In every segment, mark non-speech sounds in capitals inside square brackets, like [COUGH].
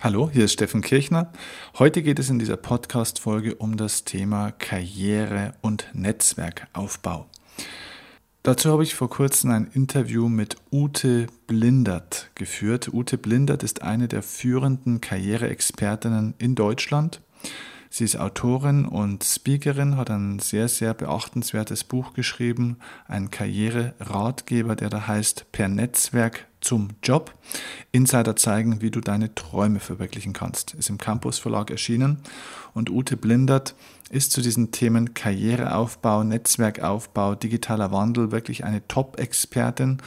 Hallo, hier ist Steffen Kirchner. Heute geht es in dieser Podcast-Folge um das Thema Karriere und Netzwerkaufbau. Dazu habe ich vor kurzem ein Interview mit Ute Blindert geführt. Ute Blindert ist eine der führenden Karriereexpertinnen in Deutschland. Sie ist Autorin und Speakerin, hat ein sehr, sehr beachtenswertes Buch geschrieben, ein Karriereratgeber, der da heißt Per Netzwerk zum Job. Insider zeigen, wie du deine Träume verwirklichen kannst. Ist im Campus Verlag erschienen und Ute Blindert ist zu diesen Themen Karriereaufbau, Netzwerkaufbau, digitaler Wandel wirklich eine Top-Expertin.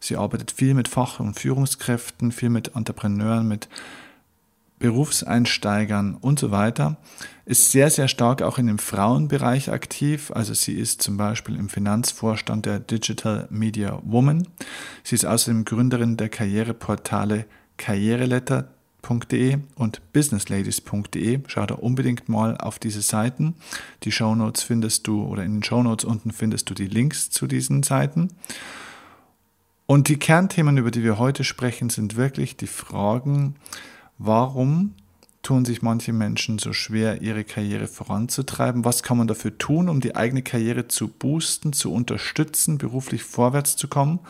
Sie arbeitet viel mit Fach- und Führungskräften, viel mit Entrepreneuren, mit Berufseinsteigern und so weiter, ist sehr, sehr stark auch in dem Frauenbereich aktiv. Also sie ist zum Beispiel im Finanzvorstand der Digital Media Woman. Sie ist außerdem Gründerin der Karriereportale karriereletter.de und businessladies.de. Schau da unbedingt mal auf diese Seiten. Die Shownotes findest du oder in den Shownotes unten findest du die Links zu diesen Seiten. Und die Kernthemen, über die wir heute sprechen, sind wirklich die Fragen, Warum tun sich manche Menschen so schwer, ihre Karriere voranzutreiben? Was kann man dafür tun, um die eigene Karriere zu boosten, zu unterstützen, beruflich vorwärts zu kommen?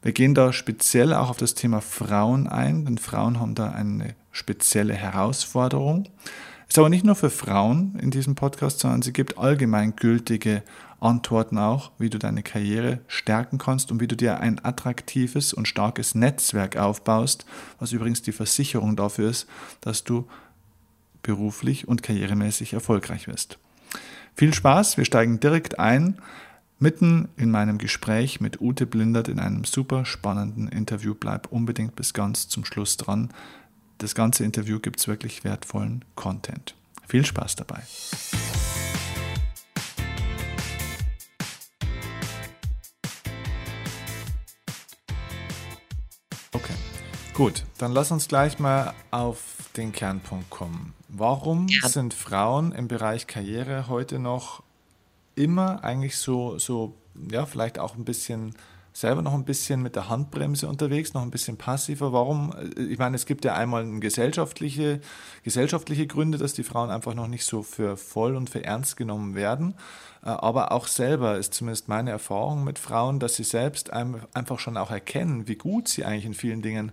Wir gehen da speziell auch auf das Thema Frauen ein, denn Frauen haben da eine spezielle Herausforderung. Ist aber nicht nur für Frauen in diesem Podcast, sondern sie gibt allgemeingültige Antworten auch, wie du deine Karriere stärken kannst und wie du dir ein attraktives und starkes Netzwerk aufbaust, was übrigens die Versicherung dafür ist, dass du beruflich und karrieremäßig erfolgreich wirst. Viel Spaß, wir steigen direkt ein, mitten in meinem Gespräch mit Ute Blindert in einem super spannenden Interview. Bleib unbedingt bis ganz zum Schluss dran. Das ganze Interview gibt es wirklich wertvollen Content. Viel Spaß dabei. Gut, dann lass uns gleich mal auf den Kernpunkt kommen. Warum ja. sind Frauen im Bereich Karriere heute noch immer eigentlich so, so, ja, vielleicht auch ein bisschen selber noch ein bisschen mit der Handbremse unterwegs, noch ein bisschen passiver. Warum? Ich meine, es gibt ja einmal gesellschaftliche, gesellschaftliche Gründe, dass die Frauen einfach noch nicht so für voll und für ernst genommen werden. Äh, aber auch selber ist zumindest meine Erfahrung mit Frauen, dass sie selbst einfach schon auch erkennen, wie gut sie eigentlich in vielen Dingen äh,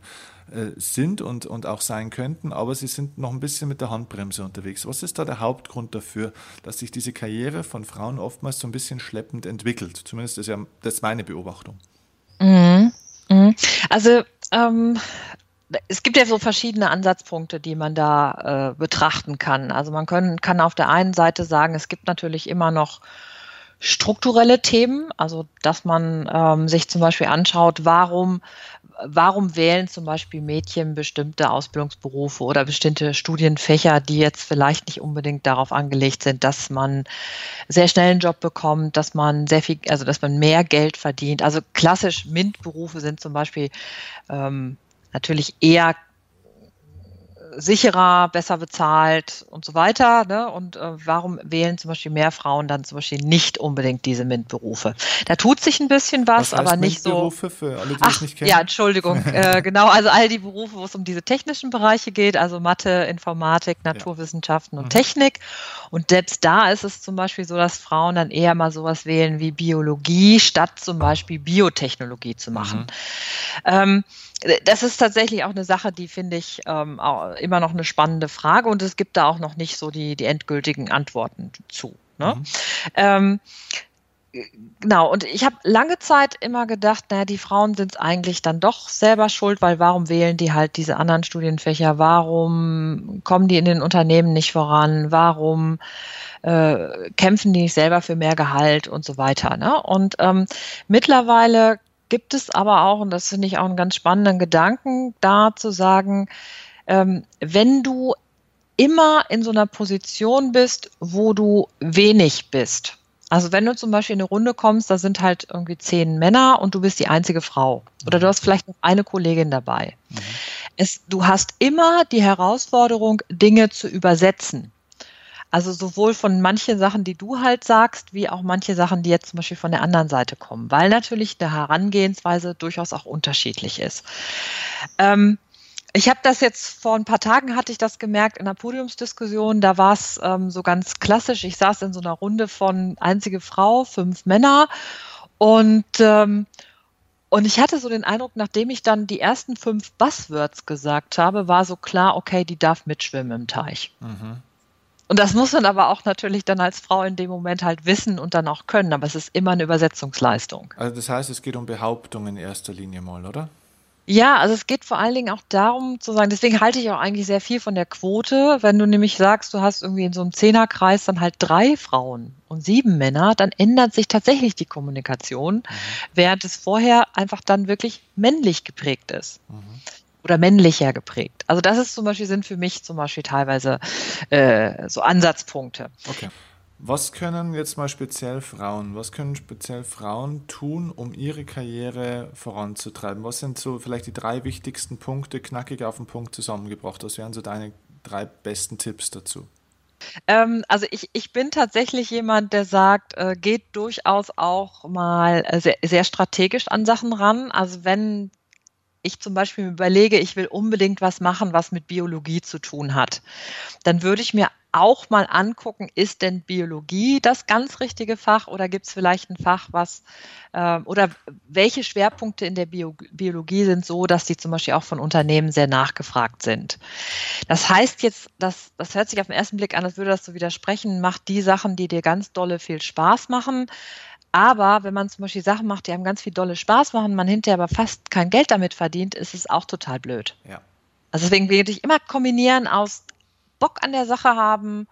sind und, und auch sein könnten, aber sie sind noch ein bisschen mit der Handbremse unterwegs. Was ist da der Hauptgrund dafür, dass sich diese Karriere von Frauen oftmals so ein bisschen schleppend entwickelt? Zumindest ist ja das ist meine Beobachtung. Mhm. Mhm. Also ähm, es gibt ja so verschiedene Ansatzpunkte, die man da äh, betrachten kann. Also man können, kann auf der einen Seite sagen, es gibt natürlich immer noch strukturelle Themen, also dass man ähm, sich zum Beispiel anschaut, warum warum wählen zum Beispiel Mädchen bestimmte Ausbildungsberufe oder bestimmte Studienfächer, die jetzt vielleicht nicht unbedingt darauf angelegt sind, dass man sehr schnell einen Job bekommt, dass man sehr viel, also dass man mehr Geld verdient. Also klassisch MINT-Berufe sind zum Beispiel ähm, natürlich eher sicherer, besser bezahlt und so weiter. Ne? Und äh, warum wählen zum Beispiel mehr Frauen dann zum Beispiel nicht unbedingt diese MINT-Berufe? Da tut sich ein bisschen was, was aber nicht so. Berufe für alle, die Ach, nicht kennen? Ja, Entschuldigung. [LAUGHS] äh, genau, also all die Berufe, wo es um diese technischen Bereiche geht, also Mathe, Informatik, Naturwissenschaften ja. und mhm. Technik. Und selbst da ist es zum Beispiel so, dass Frauen dann eher mal sowas wählen wie Biologie, statt zum Beispiel Biotechnologie zu machen. Mhm. Ähm, das ist tatsächlich auch eine Sache, die finde ich ähm, immer noch eine spannende Frage und es gibt da auch noch nicht so die, die endgültigen Antworten zu. Ne? Mhm. Ähm, genau, und ich habe lange Zeit immer gedacht, naja, die Frauen sind eigentlich dann doch selber schuld, weil warum wählen die halt diese anderen Studienfächer? Warum kommen die in den Unternehmen nicht voran? Warum äh, kämpfen die nicht selber für mehr Gehalt und so weiter? Ne? Und ähm, mittlerweile gibt es aber auch, und das finde ich auch einen ganz spannenden Gedanken, da zu sagen, ähm, wenn du immer in so einer Position bist, wo du wenig bist. Also wenn du zum Beispiel in eine Runde kommst, da sind halt irgendwie zehn Männer und du bist die einzige Frau. Oder du hast vielleicht noch eine Kollegin dabei. Mhm. Es, du hast immer die Herausforderung, Dinge zu übersetzen. Also sowohl von manchen Sachen, die du halt sagst, wie auch manche Sachen, die jetzt zum Beispiel von der anderen Seite kommen, weil natürlich eine Herangehensweise durchaus auch unterschiedlich ist. Ähm, Ich habe das jetzt vor ein paar Tagen hatte ich das gemerkt in einer Podiumsdiskussion. Da war es ähm, so ganz klassisch. Ich saß in so einer Runde von einzige Frau, fünf Männer und ähm, und ich hatte so den Eindruck, nachdem ich dann die ersten fünf Buzzwords gesagt habe, war so klar, okay, die darf mitschwimmen im Teich. Mhm. Und das muss man aber auch natürlich dann als Frau in dem Moment halt wissen und dann auch können. Aber es ist immer eine Übersetzungsleistung. Also das heißt, es geht um Behauptungen in erster Linie mal, oder? Ja, also es geht vor allen Dingen auch darum zu sagen, deswegen halte ich auch eigentlich sehr viel von der Quote. Wenn du nämlich sagst, du hast irgendwie in so einem Zehnerkreis dann halt drei Frauen und sieben Männer, dann ändert sich tatsächlich die Kommunikation, mhm. während es vorher einfach dann wirklich männlich geprägt ist. Mhm. Oder männlicher geprägt. Also das ist zum Beispiel, sind für mich zum Beispiel teilweise äh, so Ansatzpunkte. Okay. Was können jetzt mal speziell Frauen, was können speziell Frauen tun, um ihre Karriere voranzutreiben? Was sind so vielleicht die drei wichtigsten Punkte, knackig auf den Punkt zusammengebracht? Was wären so deine drei besten Tipps dazu? Ähm, also ich, ich bin tatsächlich jemand, der sagt, äh, geht durchaus auch mal äh, sehr, sehr strategisch an Sachen ran. Also wenn ich zum Beispiel überlege, ich will unbedingt was machen, was mit Biologie zu tun hat, dann würde ich mir auch mal angucken, ist denn Biologie das ganz richtige Fach oder gibt es vielleicht ein Fach, was äh, oder welche Schwerpunkte in der Bio Biologie sind so, dass die zum Beispiel auch von Unternehmen sehr nachgefragt sind. Das heißt jetzt, dass, das hört sich auf den ersten Blick an, als würde das so widersprechen, macht die Sachen, die dir ganz dolle viel Spaß machen. Aber wenn man zum Beispiel Sachen macht, die einem ganz viel dolle Spaß machen, man hinterher aber fast kein Geld damit verdient, ist es auch total blöd. Ja. Also deswegen würde ich immer kombinieren aus Bock an der Sache haben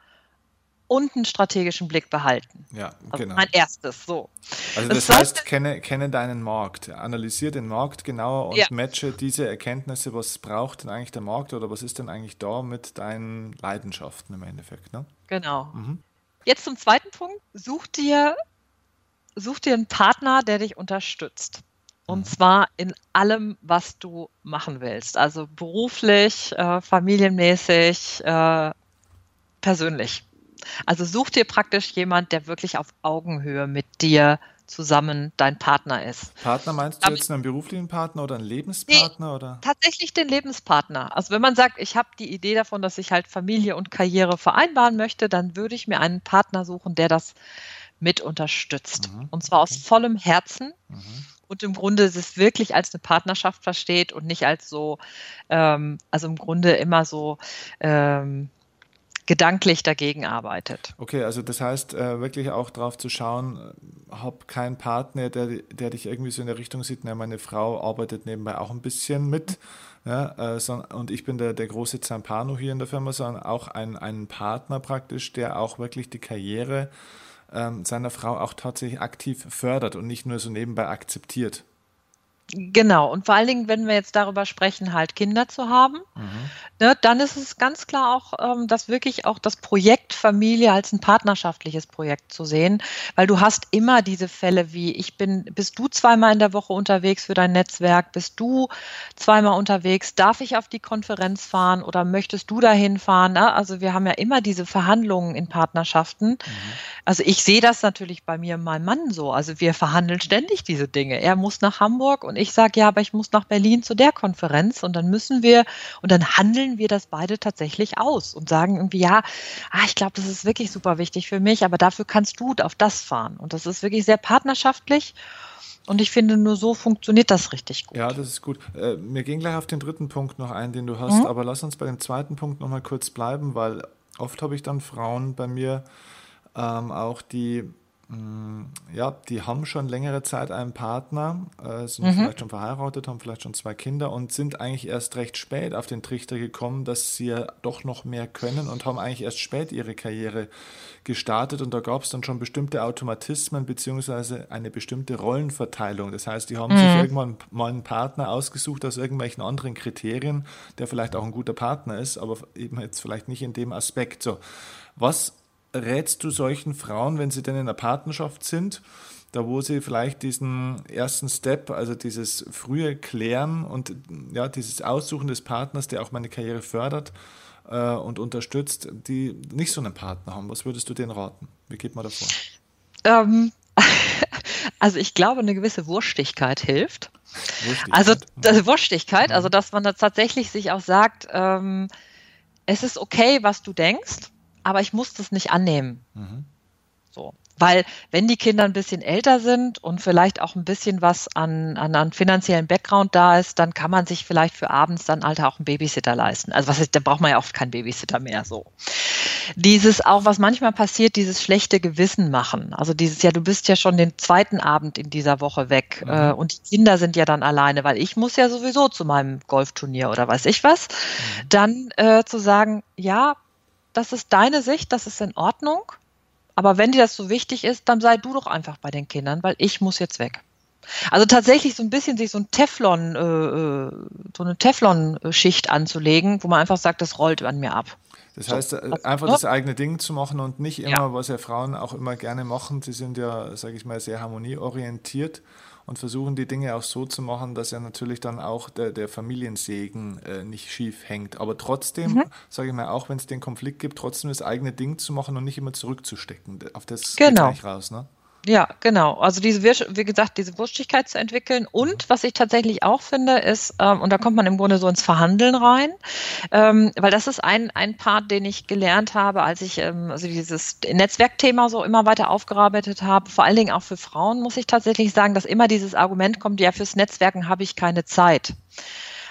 und einen strategischen Blick behalten. Ja, also genau. Mein erstes, so. Also das, das heißt, kenne, kenne deinen Markt, analysiere den Markt genauer und ja. matche diese Erkenntnisse, was braucht denn eigentlich der Markt oder was ist denn eigentlich da mit deinen Leidenschaften im Endeffekt. Ne? Genau. Mhm. Jetzt zum zweiten Punkt. Such dir, such dir einen Partner, der dich unterstützt. Und mhm. zwar in allem, was du machen willst. Also beruflich, äh, familienmäßig, äh, persönlich. Also such dir praktisch jemand, der wirklich auf Augenhöhe mit dir zusammen dein Partner ist. Partner meinst du jetzt einen beruflichen Partner oder einen Lebenspartner? Nee, oder? Tatsächlich den Lebenspartner. Also wenn man sagt, ich habe die Idee davon, dass ich halt Familie und Karriere vereinbaren möchte, dann würde ich mir einen Partner suchen, der das mit unterstützt. Mhm, und zwar aus vollem Herzen. Mhm und im Grunde es wirklich als eine Partnerschaft versteht und nicht als so, ähm, also im Grunde immer so ähm, gedanklich dagegen arbeitet. Okay, also das heißt äh, wirklich auch darauf zu schauen, äh, hab keinen Partner, der, der dich irgendwie so in der Richtung sieht, na, meine Frau arbeitet nebenbei auch ein bisschen mit. Ja, äh, so, und ich bin der, der große Zampano hier in der Firma, sondern auch ein, ein Partner praktisch, der auch wirklich die Karriere ähm, seiner Frau auch tatsächlich aktiv fördert und nicht nur so nebenbei akzeptiert. Genau, und vor allen Dingen, wenn wir jetzt darüber sprechen, halt Kinder zu haben, mhm. ne, dann ist es ganz klar auch, ähm, dass wirklich auch das Projekt Familie als ein partnerschaftliches Projekt zu sehen, weil du hast immer diese Fälle wie, ich bin, bist du zweimal in der Woche unterwegs für dein Netzwerk, bist du zweimal unterwegs, darf ich auf die Konferenz fahren oder möchtest du dahin fahren? Ne? Also wir haben ja immer diese Verhandlungen in Partnerschaften. Mhm. Also ich sehe das natürlich bei mir und meinem Mann so. Also wir verhandeln ständig diese Dinge. Er muss nach Hamburg und ich sage, ja, aber ich muss nach Berlin zu der Konferenz und dann müssen wir und dann handeln wir das beide tatsächlich aus und sagen irgendwie, ja, ah, ich glaube, das ist wirklich super wichtig für mich, aber dafür kannst du auf das fahren. Und das ist wirklich sehr partnerschaftlich. Und ich finde, nur so funktioniert das richtig gut. Ja, das ist gut. Äh, wir gehen gleich auf den dritten Punkt noch ein, den du hast, mhm. aber lass uns bei dem zweiten Punkt noch mal kurz bleiben, weil oft habe ich dann Frauen bei mir ähm, auch, die ja, die haben schon längere Zeit einen Partner, äh, sind mhm. vielleicht schon verheiratet, haben vielleicht schon zwei Kinder und sind eigentlich erst recht spät auf den Trichter gekommen, dass sie ja doch noch mehr können und haben eigentlich erst spät ihre Karriere gestartet und da gab es dann schon bestimmte Automatismen beziehungsweise eine bestimmte Rollenverteilung. Das heißt, die haben mhm. sich irgendwann mal einen Partner ausgesucht aus irgendwelchen anderen Kriterien, der vielleicht auch ein guter Partner ist, aber eben jetzt vielleicht nicht in dem Aspekt. So, was rätst du solchen Frauen, wenn sie denn in einer Partnerschaft sind, da wo sie vielleicht diesen ersten Step, also dieses frühe Klären und ja, dieses Aussuchen des Partners, der auch meine Karriere fördert äh, und unterstützt, die nicht so einen Partner haben, was würdest du denen raten? Wie geht man davor? Ähm, [LAUGHS] Also ich glaube, eine gewisse Wurstigkeit hilft. Wurstigkeit. Also das, Wurstigkeit, also dass man da tatsächlich sich auch sagt, ähm, es ist okay, was du denkst, aber ich muss das nicht annehmen. Mhm. So. Weil wenn die Kinder ein bisschen älter sind und vielleicht auch ein bisschen was an, an, an finanziellen Background da ist, dann kann man sich vielleicht für abends dann halt auch einen Babysitter leisten. Also was ist, da braucht man ja oft keinen Babysitter mehr so. Dieses auch, was manchmal passiert, dieses schlechte Gewissen machen. Also dieses, ja, du bist ja schon den zweiten Abend in dieser Woche weg mhm. äh, und die Kinder sind ja dann alleine, weil ich muss ja sowieso zu meinem Golfturnier oder weiß ich was. Mhm. Dann äh, zu sagen, ja, das ist deine Sicht, das ist in Ordnung aber wenn dir das so wichtig ist, dann sei du doch einfach bei den Kindern, weil ich muss jetzt weg. Also tatsächlich so ein bisschen sich so ein Teflon, äh, äh so eine Teflon-Schicht anzulegen, wo man einfach sagt, das rollt an mir ab. Das heißt, so, äh, einfach das eigene Ding zu machen und nicht immer, ja. was ja Frauen auch immer gerne machen. Sie sind ja, sage ich mal, sehr harmonieorientiert und versuchen die Dinge auch so zu machen, dass ja natürlich dann auch der, der Familiensegen äh, nicht schief hängt. Aber trotzdem, mhm. sage ich mal, auch wenn es den Konflikt gibt, trotzdem das eigene Ding zu machen und nicht immer zurückzustecken. Auf das genau. geht raus, ne? Ja, genau. Also diese, wie gesagt, diese Wurstigkeit zu entwickeln. Und was ich tatsächlich auch finde, ist, ähm, und da kommt man im Grunde so ins Verhandeln rein, ähm, weil das ist ein, ein Part, den ich gelernt habe, als ich ähm, also dieses Netzwerkthema so immer weiter aufgearbeitet habe. Vor allen Dingen auch für Frauen muss ich tatsächlich sagen, dass immer dieses Argument kommt, ja, fürs Netzwerken habe ich keine Zeit.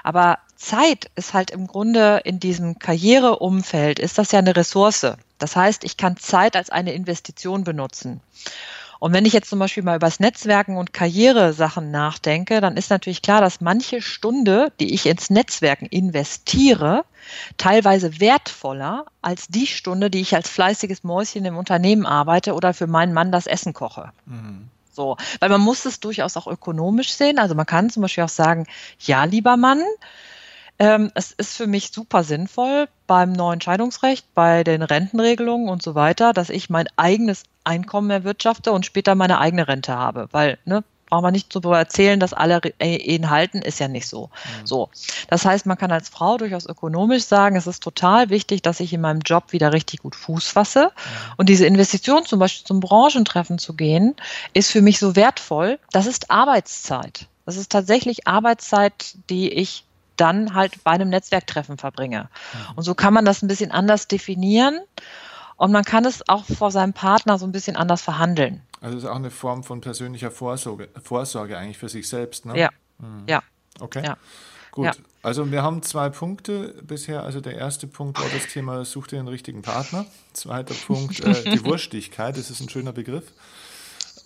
Aber Zeit ist halt im Grunde in diesem Karriereumfeld, ist das ja eine Ressource. Das heißt, ich kann Zeit als eine Investition benutzen. Und wenn ich jetzt zum Beispiel mal über das Netzwerken und Karrieresachen nachdenke, dann ist natürlich klar, dass manche Stunde, die ich ins Netzwerken investiere, teilweise wertvoller als die Stunde, die ich als fleißiges Mäuschen im Unternehmen arbeite oder für meinen Mann das Essen koche. Mhm. So, weil man muss es durchaus auch ökonomisch sehen. Also man kann zum Beispiel auch sagen, ja, lieber Mann, ähm, es ist für mich super sinnvoll beim neuen Scheidungsrecht, bei den Rentenregelungen und so weiter, dass ich mein eigenes Einkommen erwirtschafte und später meine eigene Rente habe. Weil, ne, braucht man nicht darüber erzählen, dass alle Ehen halten, ist ja nicht so. Mhm. So. Das heißt, man kann als Frau durchaus ökonomisch sagen, es ist total wichtig, dass ich in meinem Job wieder richtig gut Fuß fasse. Mhm. Und diese Investition, zum Beispiel zum Branchentreffen zu gehen, ist für mich so wertvoll. Das ist Arbeitszeit. Das ist tatsächlich Arbeitszeit, die ich dann halt bei einem Netzwerktreffen verbringe. Und so kann man das ein bisschen anders definieren und man kann es auch vor seinem Partner so ein bisschen anders verhandeln. Also es ist auch eine Form von persönlicher Vorsorge, Vorsorge eigentlich für sich selbst, ne? Ja. Mhm. Ja. Okay. Ja. Gut, ja. also wir haben zwei Punkte bisher. Also der erste Punkt war das Thema, such dir den richtigen Partner. Zweiter Punkt, äh, die [LAUGHS] Wurstigkeit, das ist ein schöner Begriff.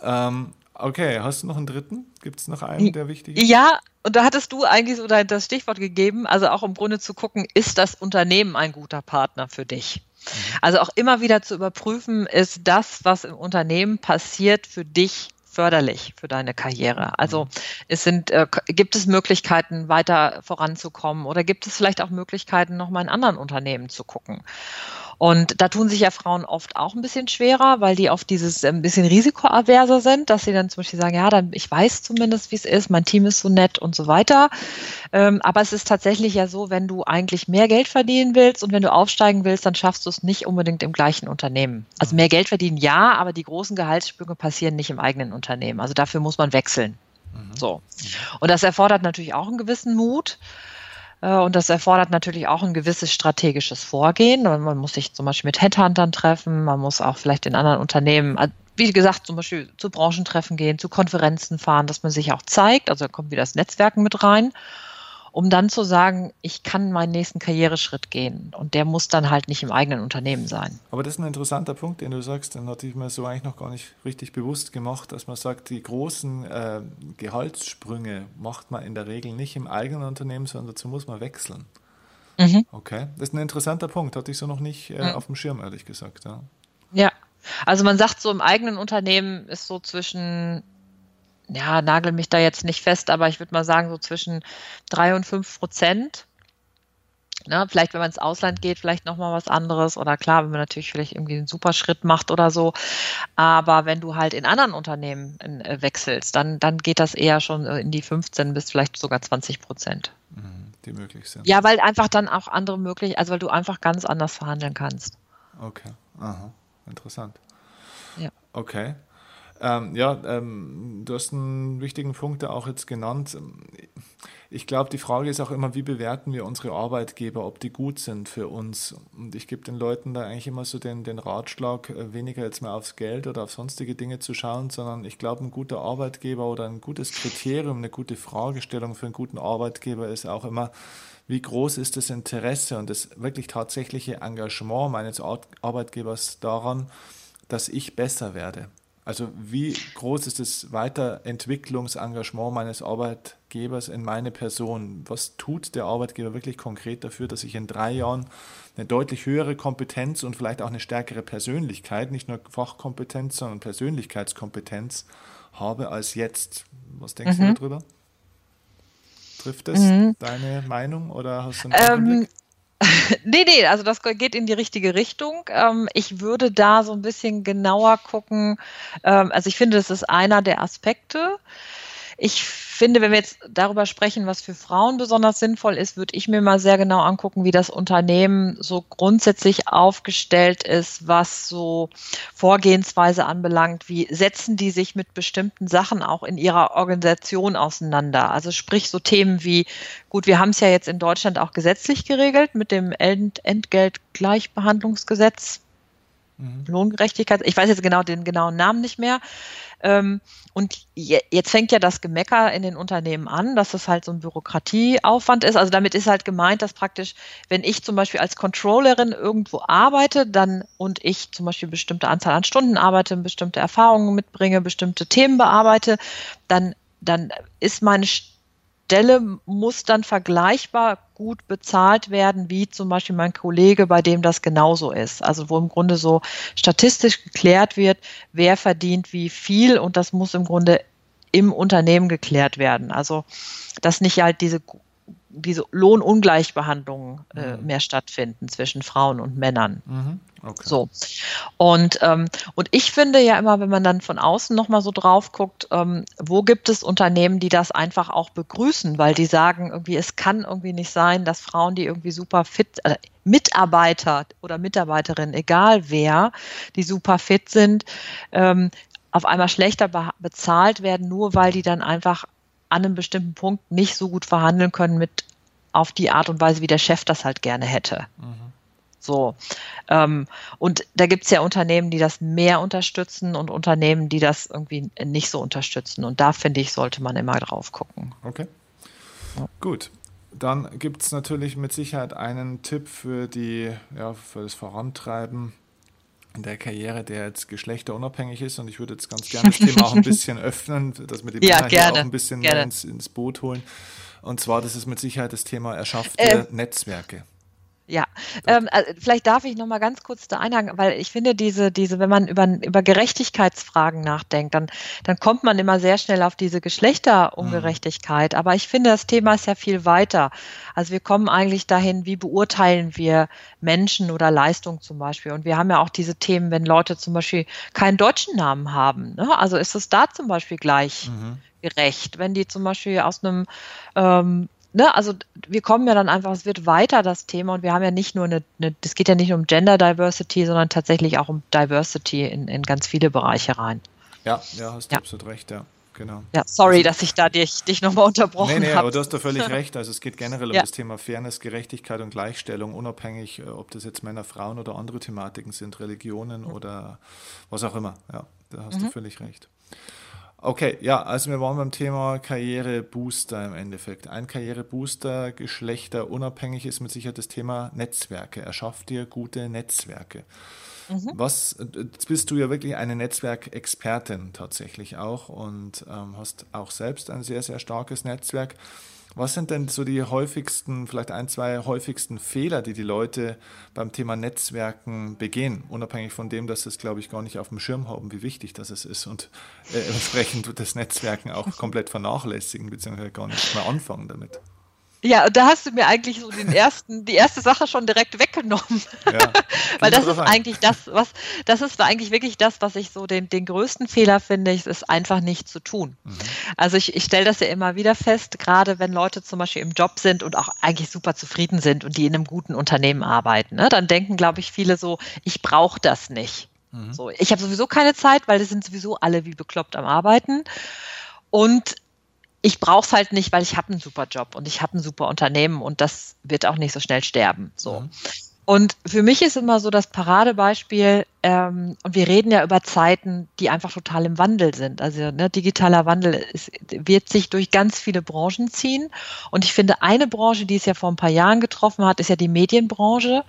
Ähm, Okay, hast du noch einen dritten? Gibt es noch einen, der wichtig ist? Ja, und da hattest du eigentlich so das Stichwort gegeben, also auch im Grunde zu gucken, ist das Unternehmen ein guter Partner für dich? Mhm. Also auch immer wieder zu überprüfen, ist das, was im Unternehmen passiert, für dich förderlich für deine Karriere? Also mhm. es sind, äh, gibt es Möglichkeiten, weiter voranzukommen oder gibt es vielleicht auch Möglichkeiten, nochmal in anderen Unternehmen zu gucken? Und da tun sich ja Frauen oft auch ein bisschen schwerer, weil die auf dieses ein bisschen risikoaverser sind, dass sie dann zum Beispiel sagen, ja, dann ich weiß zumindest, wie es ist, mein Team ist so nett und so weiter. Ähm, aber es ist tatsächlich ja so, wenn du eigentlich mehr Geld verdienen willst und wenn du aufsteigen willst, dann schaffst du es nicht unbedingt im gleichen Unternehmen. Also mehr Geld verdienen ja, aber die großen Gehaltssprünge passieren nicht im eigenen Unternehmen. Also dafür muss man wechseln. Mhm. So. Und das erfordert natürlich auch einen gewissen Mut. Äh, und das erfordert natürlich auch ein gewisses strategisches Vorgehen. Man muss sich zum Beispiel mit Headhuntern treffen, man muss auch vielleicht in anderen Unternehmen, äh, wie gesagt, zum Beispiel zu Branchentreffen gehen, zu Konferenzen fahren, dass man sich auch zeigt. Also da kommt wieder das Netzwerken mit rein um dann zu sagen, ich kann meinen nächsten Karriereschritt gehen. Und der muss dann halt nicht im eigenen Unternehmen sein. Aber das ist ein interessanter Punkt, den du sagst, den hatte ich mir so eigentlich noch gar nicht richtig bewusst gemacht, dass man sagt, die großen äh, Gehaltssprünge macht man in der Regel nicht im eigenen Unternehmen, sondern dazu muss man wechseln. Mhm. Okay, das ist ein interessanter Punkt, hatte ich so noch nicht äh, mhm. auf dem Schirm, ehrlich gesagt. Ja. ja, also man sagt so, im eigenen Unternehmen ist so zwischen ja, nagel mich da jetzt nicht fest, aber ich würde mal sagen, so zwischen drei und fünf Prozent. Ne, vielleicht, wenn man ins Ausland geht, vielleicht nochmal was anderes. Oder klar, wenn man natürlich vielleicht irgendwie einen super Schritt macht oder so. Aber wenn du halt in anderen Unternehmen äh, wechselst, dann, dann geht das eher schon äh, in die 15 bis vielleicht sogar 20 Prozent. Mhm, die möglich sind. Ja, weil einfach dann auch andere möglich, also weil du einfach ganz anders verhandeln kannst. Okay, aha, interessant. Ja. Okay. Ähm, ja, ähm, du hast einen wichtigen Punkt da auch jetzt genannt. Ich glaube, die Frage ist auch immer, wie bewerten wir unsere Arbeitgeber, ob die gut sind für uns. Und ich gebe den Leuten da eigentlich immer so den, den Ratschlag, äh, weniger jetzt mehr aufs Geld oder auf sonstige Dinge zu schauen, sondern ich glaube, ein guter Arbeitgeber oder ein gutes Kriterium, eine gute Fragestellung für einen guten Arbeitgeber ist auch immer, wie groß ist das Interesse und das wirklich tatsächliche Engagement meines Arbeitgebers daran, dass ich besser werde. Also wie groß ist das Weiterentwicklungsengagement meines Arbeitgebers in meine Person? Was tut der Arbeitgeber wirklich konkret dafür, dass ich in drei Jahren eine deutlich höhere Kompetenz und vielleicht auch eine stärkere Persönlichkeit, nicht nur Fachkompetenz, sondern Persönlichkeitskompetenz habe als jetzt? Was denkst mhm. du darüber? Trifft das mhm. deine Meinung oder hast du einen ähm, [LAUGHS] nee, nee, also das geht in die richtige Richtung. Ähm, ich würde da so ein bisschen genauer gucken. Ähm, also ich finde, das ist einer der Aspekte. Ich finde, wenn wir jetzt darüber sprechen, was für Frauen besonders sinnvoll ist, würde ich mir mal sehr genau angucken, wie das Unternehmen so grundsätzlich aufgestellt ist, was so Vorgehensweise anbelangt. Wie setzen die sich mit bestimmten Sachen auch in ihrer Organisation auseinander? Also sprich so Themen wie, gut, wir haben es ja jetzt in Deutschland auch gesetzlich geregelt mit dem Entgeltgleichbehandlungsgesetz. Mhm. Lohngerechtigkeit, ich weiß jetzt genau den genauen Namen nicht mehr. Ähm, und jetzt fängt ja das Gemecker in den Unternehmen an, dass das halt so ein Bürokratieaufwand ist. Also damit ist halt gemeint, dass praktisch, wenn ich zum Beispiel als Controllerin irgendwo arbeite, dann und ich zum Beispiel bestimmte Anzahl an Stunden arbeite, bestimmte Erfahrungen mitbringe, bestimmte Themen bearbeite, dann, dann ist meine Stelle muss dann vergleichbar gut bezahlt werden, wie zum Beispiel mein Kollege, bei dem das genauso ist. Also wo im Grunde so statistisch geklärt wird, wer verdient wie viel und das muss im Grunde im Unternehmen geklärt werden. Also dass nicht halt diese diese Lohnungleichbehandlungen äh, mhm. mehr stattfinden zwischen Frauen und Männern. Mhm. Okay. So. Und, ähm, und ich finde ja immer, wenn man dann von außen nochmal so drauf guckt, ähm, wo gibt es Unternehmen, die das einfach auch begrüßen, weil die sagen, irgendwie, es kann irgendwie nicht sein, dass Frauen, die irgendwie super fit, äh, Mitarbeiter oder Mitarbeiterinnen, egal wer, die super fit sind, ähm, auf einmal schlechter be bezahlt werden, nur weil die dann einfach an einem bestimmten Punkt nicht so gut verhandeln können mit auf die Art und Weise, wie der Chef das halt gerne hätte. Mhm. So. Ähm, und da gibt es ja Unternehmen, die das mehr unterstützen und Unternehmen, die das irgendwie nicht so unterstützen. Und da finde ich, sollte man immer drauf gucken. Okay. Ja. Gut. Dann gibt es natürlich mit Sicherheit einen Tipp für die, ja, für das Vorantreiben in der Karriere, der jetzt geschlechterunabhängig ist. Und ich würde jetzt ganz gerne das Thema auch ein [LAUGHS] bisschen öffnen, dass wir die ja, Männer hier auch ein bisschen ins, ins, Boot holen. Und zwar, das ist mit Sicherheit das Thema erschaffte äh, Netzwerke. Ja, ähm, also vielleicht darf ich noch mal ganz kurz da einhaken, weil ich finde diese, diese, wenn man über, über Gerechtigkeitsfragen nachdenkt, dann, dann kommt man immer sehr schnell auf diese Geschlechterungerechtigkeit. Mhm. Aber ich finde, das Thema ist ja viel weiter. Also wir kommen eigentlich dahin, wie beurteilen wir Menschen oder Leistung zum Beispiel. Und wir haben ja auch diese Themen, wenn Leute zum Beispiel keinen deutschen Namen haben. Ne? Also ist es da zum Beispiel gleich mhm. Gerecht, wenn die zum Beispiel aus einem ähm, ne, also wir kommen ja dann einfach, es wird weiter das Thema und wir haben ja nicht nur eine, das geht ja nicht nur um Gender Diversity, sondern tatsächlich auch um Diversity in, in ganz viele Bereiche rein. Ja, ja, hast du ja. absolut recht, ja. Genau. Ja, sorry, also, dass ich da dich, dich nochmal unterbrochen habe. Nee, nee, hab. aber du hast da völlig [LAUGHS] recht. Also es geht generell ja. um das Thema Fairness, Gerechtigkeit und Gleichstellung, unabhängig, äh, ob das jetzt Männer, Frauen oder andere Thematiken sind, Religionen mhm. oder was auch immer. Ja, da hast mhm. du völlig recht. Okay, ja, also wir waren beim Thema Karrierebooster im Endeffekt. Ein Karrierebooster, Geschlechter unabhängig ist mit Sicherheit das Thema Netzwerke. Erschafft dir gute Netzwerke. Mhm. Was, jetzt bist du ja wirklich eine Netzwerkexpertin tatsächlich auch und ähm, hast auch selbst ein sehr, sehr starkes Netzwerk. Was sind denn so die häufigsten, vielleicht ein, zwei häufigsten Fehler, die die Leute beim Thema Netzwerken begehen, unabhängig von dem, dass sie es, glaube ich, gar nicht auf dem Schirm haben, wie wichtig das ist und äh, entsprechend [LAUGHS] das Netzwerken auch komplett vernachlässigen, beziehungsweise gar nicht mehr anfangen damit? Ja, da hast du mir eigentlich so den ersten, die erste Sache schon direkt weggenommen. Ja, [LAUGHS] Weil das ist eigentlich das, was, das ist eigentlich wirklich das, was ich so den, den größten Fehler finde, ist, ist einfach nicht zu tun. Mhm. Also ich, ich stelle das ja immer wieder fest, gerade wenn Leute zum Beispiel im Job sind und auch eigentlich super zufrieden sind und die in einem guten Unternehmen arbeiten, ne, dann denken, glaube ich, viele so, ich brauche das nicht. Mhm. So, ich habe sowieso keine Zeit, weil das sind sowieso alle wie bekloppt am Arbeiten. Und ich brauche es halt nicht, weil ich habe einen super Job und ich habe ein super Unternehmen und das wird auch nicht so schnell sterben. So. Mhm. Und für mich ist immer so das Paradebeispiel, ähm, und wir reden ja über Zeiten, die einfach total im Wandel sind. Also ne, digitaler Wandel ist, wird sich durch ganz viele Branchen ziehen. Und ich finde, eine Branche, die es ja vor ein paar Jahren getroffen hat, ist ja die Medienbranche.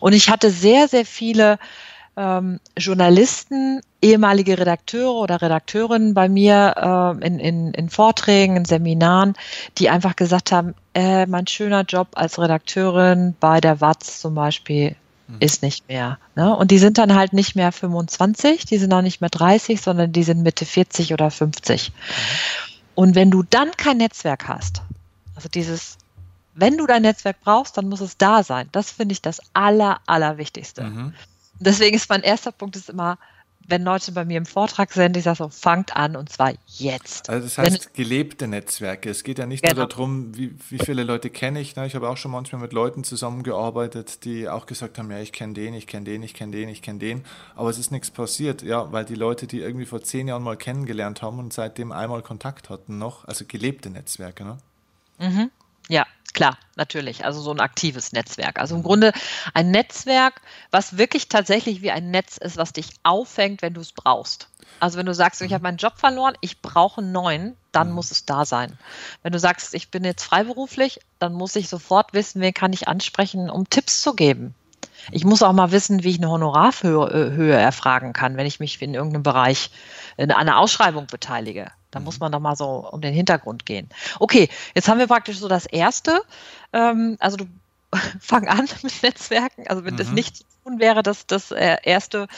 Und ich hatte sehr, sehr viele ähm, Journalisten, ehemalige Redakteure oder Redakteurinnen bei mir äh, in, in, in Vorträgen, in Seminaren, die einfach gesagt haben, äh, mein schöner Job als Redakteurin bei der WATZ zum Beispiel mhm. ist nicht mehr. Ne? Und die sind dann halt nicht mehr 25, die sind auch nicht mehr 30, sondern die sind Mitte 40 oder 50. Mhm. Und wenn du dann kein Netzwerk hast, also dieses wenn du dein Netzwerk brauchst, dann muss es da sein. Das finde ich das Aller, Allerwichtigste. Mhm. Deswegen ist mein erster Punkt ist immer, wenn Leute bei mir im Vortrag sind, ich sage so, fangt an und zwar jetzt. Also das heißt wenn, gelebte Netzwerke. Es geht ja nicht genau. nur darum, wie, wie viele Leute kenne ich. Ne? Ich habe auch schon manchmal mit Leuten zusammengearbeitet, die auch gesagt haben, ja, ich kenne den, ich kenne den, ich kenne den, ich kenne den. Aber es ist nichts passiert, ja, weil die Leute, die irgendwie vor zehn Jahren mal kennengelernt haben und seitdem einmal Kontakt hatten noch, also gelebte Netzwerke. Ne? Mhm. Klar, natürlich. Also so ein aktives Netzwerk. Also im Grunde ein Netzwerk, was wirklich tatsächlich wie ein Netz ist, was dich auffängt, wenn du es brauchst. Also wenn du sagst, ich habe meinen Job verloren, ich brauche einen neuen, dann muss es da sein. Wenn du sagst, ich bin jetzt freiberuflich, dann muss ich sofort wissen, wen kann ich ansprechen, um Tipps zu geben. Ich muss auch mal wissen, wie ich eine Honorarhöhe Höhe erfragen kann, wenn ich mich in irgendeinem Bereich in einer Ausschreibung beteilige. Da muss mhm. man doch mal so um den Hintergrund gehen. Okay, jetzt haben wir praktisch so das Erste. Ähm, also du [LAUGHS] fang an [LAUGHS] mit Netzwerken. Also wenn mhm. das nicht zu tun wäre, das, das äh, erste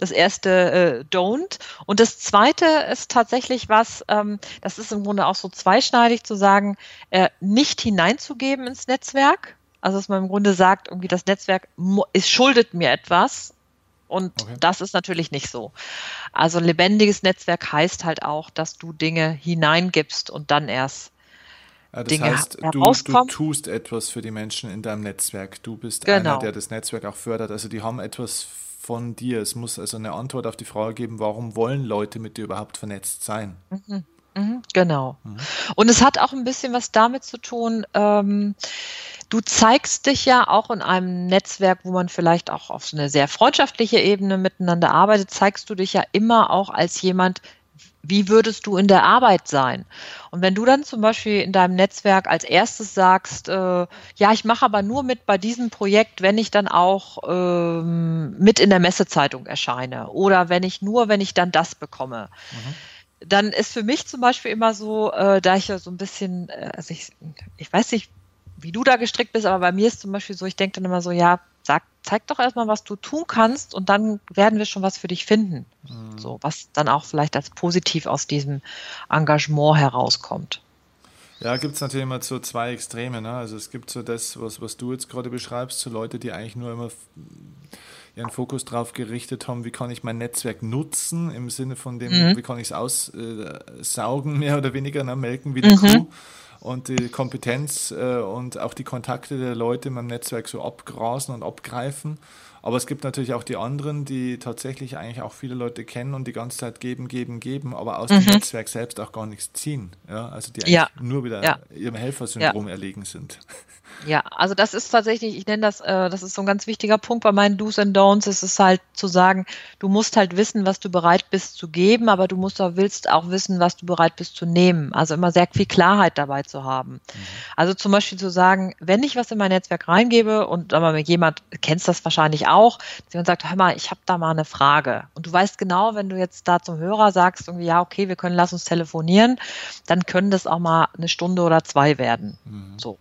das erste äh, Don't. Und das zweite ist tatsächlich was, ähm, das ist im Grunde auch so zweischneidig zu sagen, äh, nicht hineinzugeben ins Netzwerk. Also dass man im Grunde sagt, irgendwie das Netzwerk es schuldet mir etwas und okay. das ist natürlich nicht so. Also lebendiges Netzwerk heißt halt auch, dass du Dinge hineingibst und dann erst ja, das Dinge heißt, du, du, tust etwas für die Menschen in deinem Netzwerk. Du bist genau. einer, der das Netzwerk auch fördert. Also die haben etwas von dir. Es muss also eine Antwort auf die Frage geben, warum wollen Leute mit dir überhaupt vernetzt sein? Mhm. Mhm, genau. Mhm. Und es hat auch ein bisschen was damit zu tun, ähm, du zeigst dich ja auch in einem Netzwerk, wo man vielleicht auch auf so eine sehr freundschaftliche Ebene miteinander arbeitet, zeigst du dich ja immer auch als jemand, wie würdest du in der Arbeit sein? Und wenn du dann zum Beispiel in deinem Netzwerk als erstes sagst, äh, ja, ich mache aber nur mit bei diesem Projekt, wenn ich dann auch ähm, mit in der Messezeitung erscheine oder wenn ich nur, wenn ich dann das bekomme. Mhm dann ist für mich zum Beispiel immer so, äh, da ich ja so ein bisschen, äh, also ich, ich weiß nicht, wie du da gestrickt bist, aber bei mir ist zum Beispiel so, ich denke dann immer so, ja, sag, zeig doch erstmal, was du tun kannst und dann werden wir schon was für dich finden. Mhm. So, was dann auch vielleicht als positiv aus diesem Engagement herauskommt. Ja, gibt es natürlich immer so zwei Extreme. Ne? Also es gibt so das, was, was du jetzt gerade beschreibst, so Leute, die eigentlich nur immer ihren Fokus darauf gerichtet haben, wie kann ich mein Netzwerk nutzen, im Sinne von dem, mhm. wie kann ich es aussaugen, [LAUGHS] mehr oder weniger, ne, melken wie die mhm. Kuh und die Kompetenz äh, und auch die Kontakte der Leute in meinem Netzwerk so abgrasen und abgreifen. Aber es gibt natürlich auch die anderen, die tatsächlich eigentlich auch viele Leute kennen und die ganze Zeit geben, geben, geben, aber aus mhm. dem Netzwerk selbst auch gar nichts ziehen. Ja? Also die eigentlich ja. nur wieder ja. ihrem Helfersyndrom ja. erlegen sind. Ja, also das ist tatsächlich, ich nenne das, äh, das ist so ein ganz wichtiger Punkt bei meinen Do's and Don'ts, ist es halt zu sagen, du musst halt wissen, was du bereit bist zu geben, aber du musst auch, willst auch wissen, was du bereit bist zu nehmen. Also immer sehr viel Klarheit dabei zu haben. Mhm. Also zum Beispiel zu sagen, wenn ich was in mein Netzwerk reingebe und aber jemand, kennst das wahrscheinlich auch, jemand sagt, hör mal, ich habe da mal eine Frage. Und du weißt genau, wenn du jetzt da zum Hörer sagst, irgendwie, ja, okay, wir können, lass uns telefonieren, dann können das auch mal eine Stunde oder zwei werden. Mhm. So.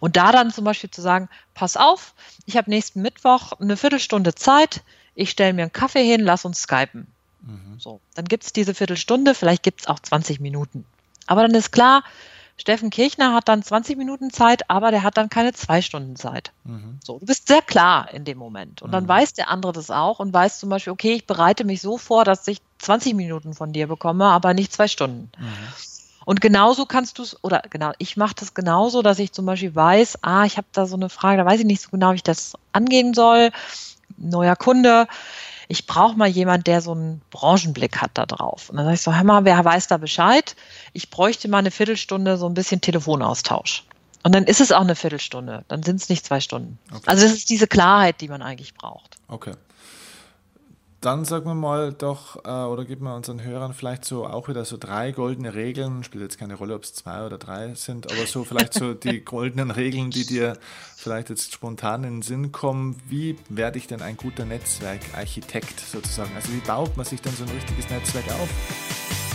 Und da dann zum Beispiel zu sagen, pass auf, ich habe nächsten Mittwoch eine Viertelstunde Zeit, ich stelle mir einen Kaffee hin, lass uns skypen. Mhm. So, dann gibt es diese Viertelstunde, vielleicht gibt es auch 20 Minuten. Aber dann ist klar, Steffen Kirchner hat dann 20 Minuten Zeit, aber der hat dann keine zwei Stunden Zeit. Mhm. So, du bist sehr klar in dem Moment. Und dann mhm. weiß der andere das auch und weiß zum Beispiel, okay, ich bereite mich so vor, dass ich 20 Minuten von dir bekomme, aber nicht zwei Stunden. Mhm. Und genauso kannst du es, oder genau, ich mache das genauso, dass ich zum Beispiel weiß, ah, ich habe da so eine Frage, da weiß ich nicht so genau, wie ich das angehen soll. Neuer Kunde. Ich brauche mal jemand, der so einen Branchenblick hat da drauf. Und dann sage ich so, hör mal, wer weiß da Bescheid? Ich bräuchte mal eine Viertelstunde so ein bisschen Telefonaustausch. Und dann ist es auch eine Viertelstunde, dann sind es nicht zwei Stunden. Okay. Also das ist diese Klarheit, die man eigentlich braucht. Okay. Dann sagen wir mal doch, äh, oder geben wir unseren Hörern vielleicht so auch wieder so drei goldene Regeln. Spielt jetzt keine Rolle, ob es zwei oder drei sind, aber so vielleicht so die [LAUGHS] goldenen Regeln, die dir vielleicht jetzt spontan in den Sinn kommen. Wie werde ich denn ein guter Netzwerkarchitekt sozusagen? Also wie baut man sich dann so ein richtiges Netzwerk auf?